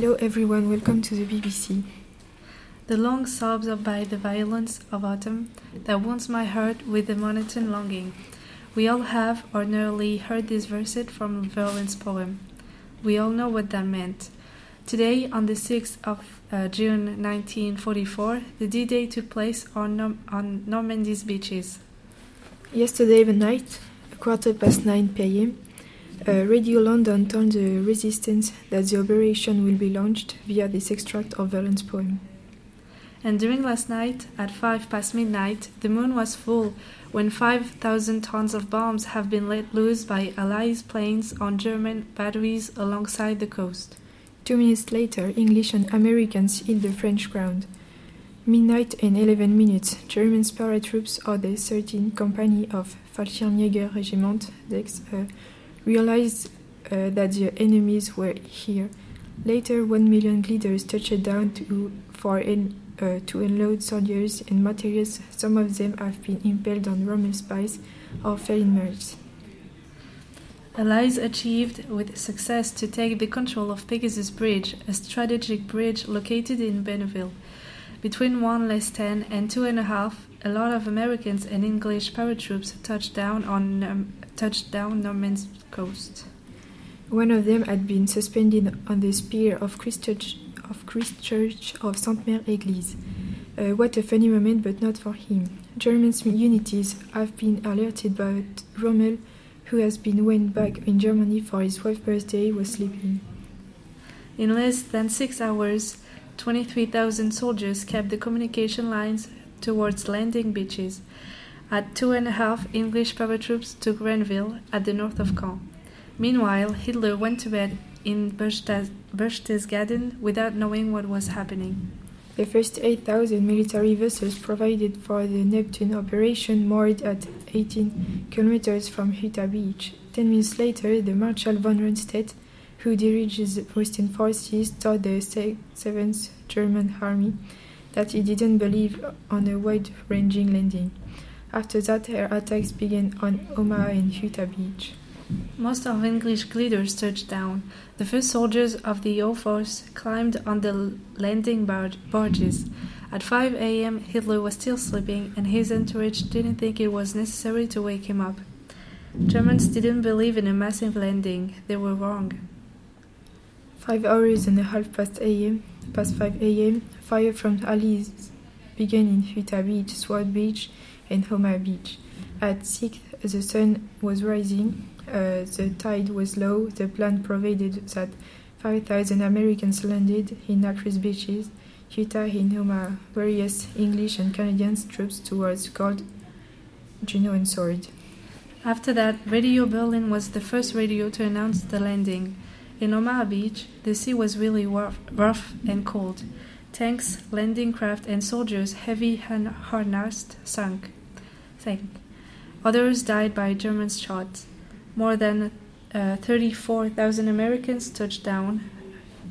Hello everyone, welcome to the BBC. The long sobs are by the violence of autumn that wounds my heart with a monotone longing. We all have, or nearly, heard this verset from Verlaine's poem. We all know what that meant. Today, on the 6th of uh, June 1944, the D-Day took place on, Norm- on Normandy's beaches. Yesterday the night, a quarter past 9 pm, Radio London told the resistance that the operation will be launched via this extract of Verlaine's poem. And during last night, at 5 past midnight, the moon was full when 5,000 tons of bombs have been let loose by Allies planes on German batteries alongside the coast. Two minutes later, English and Americans hit the French ground. Midnight and 11 minutes, German paratroops of the 13th Company of Fallschirmjäger Regiment Dex uh, realized uh, that the enemies were here. Later, one million gliders touched down to, for en- uh, to unload soldiers and materials. Some of them have been impaled on Roman spikes or fell in merge. Allies achieved with success to take the control of Pegasus Bridge, a strategic bridge located in Bénouville. Between one less ten and two and a half, a lot of Americans and English paratroops touched down on um, touched down Norman's coast. One of them had been suspended on the spear of Christchurch of Christchurch of Sainte Mère Église. Uh, what a funny moment, but not for him. German unities have been alerted, but Rommel, who has been went back in Germany for his wife's birthday, was sleeping. In less than six hours, 23,000 soldiers kept the communication lines towards landing beaches. At two and a half, English paratroops took Grenville at the north of Caen. Meanwhile, Hitler went to bed in Berchtesgaden without knowing what was happening. The first 8,000 military vessels provided for the Neptune operation moored at 18 kilometers from Utah Beach. Ten minutes later, the Marshal von Rundstedt, who diriges the Western forces, told the 7th German Army that he didn't believe on a wide-ranging landing. After that, air attacks began on Omaha and Utah Beach. Most of English gliders touched down. The first soldiers of the O Force climbed on the landing bar- barges. At 5 a.m., Hitler was still sleeping, and his entourage didn't think it was necessary to wake him up. Germans didn't believe in a massive landing. They were wrong. Five hours and a half past a.m., past 5 a.m., fire from Allies began in Utah Beach, Sword Beach, and Omaha Beach. At 6, the sun was rising, uh, the tide was low. The plan provided that 5,000 Americans landed in actress beaches, Utah in Omaha, various English and Canadian troops towards Gold, Juno, and Sword. After that, Radio Berlin was the first radio to announce the landing. In Omaha Beach, the sea was really rough, and cold. Tanks, landing craft, and soldiers, heavy harnessed, sunk. sank. Others died by German shots. More than uh, 34,000 Americans touched down.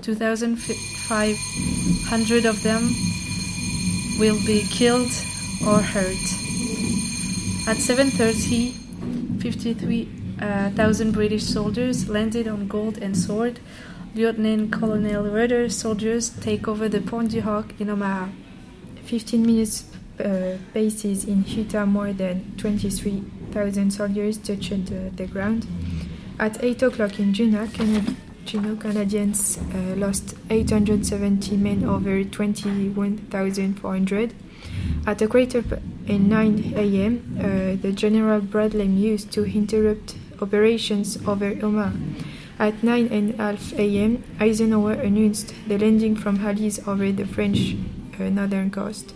2,500 of them will be killed or hurt. At 7:30, 53,000 British soldiers landed on Gold and Sword. Lieutenant Colonel Rudder soldiers take over the Pointe du Hoc in Omaha. 15 minutes uh, bases in Utah, more than 23,000 soldiers touched the, the, ground. At 8 o'clock in Juno, Juno Canadians uh, lost 870 men over 21,400. At a quarter in 9 a.m., uh, the General Bradley used to interrupt operations over Omaha. At 9 and half a.m., Eisenhower announced the landing from Allies over the French uh, northern coast.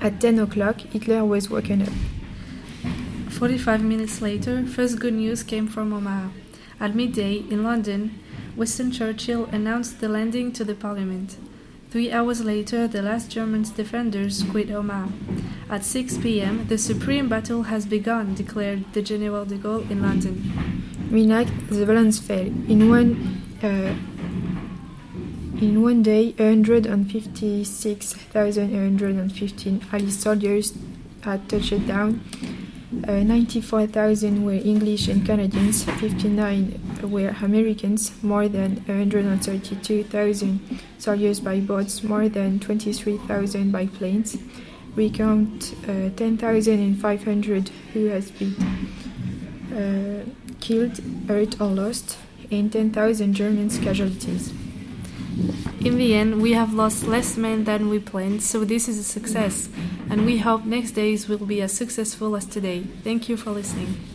At 10 o'clock, Hitler was woken up. 45 minutes later, first good news came from Omaha. At midday, in London, Winston Churchill announced the landing to the Parliament. Three hours later, the last German defenders quit Omaha. At 6 p.m., the supreme battle has begun, declared the General de Gaulle in London. Midnight, the balance fell. In one, uh, in one day, 156,115 Allied soldiers had touched down. Uh, 94,000 were English and Canadians, 59 were Americans, more than 132,000 soldiers by boats, more than 23,000 by planes. We count uh, 10,500 who has been uh, killed, hurt, or lost, and 10,000 German casualties. In the end, we have lost less men than we planned, so this is a success, and we hope next days will be as successful as today. Thank you for listening.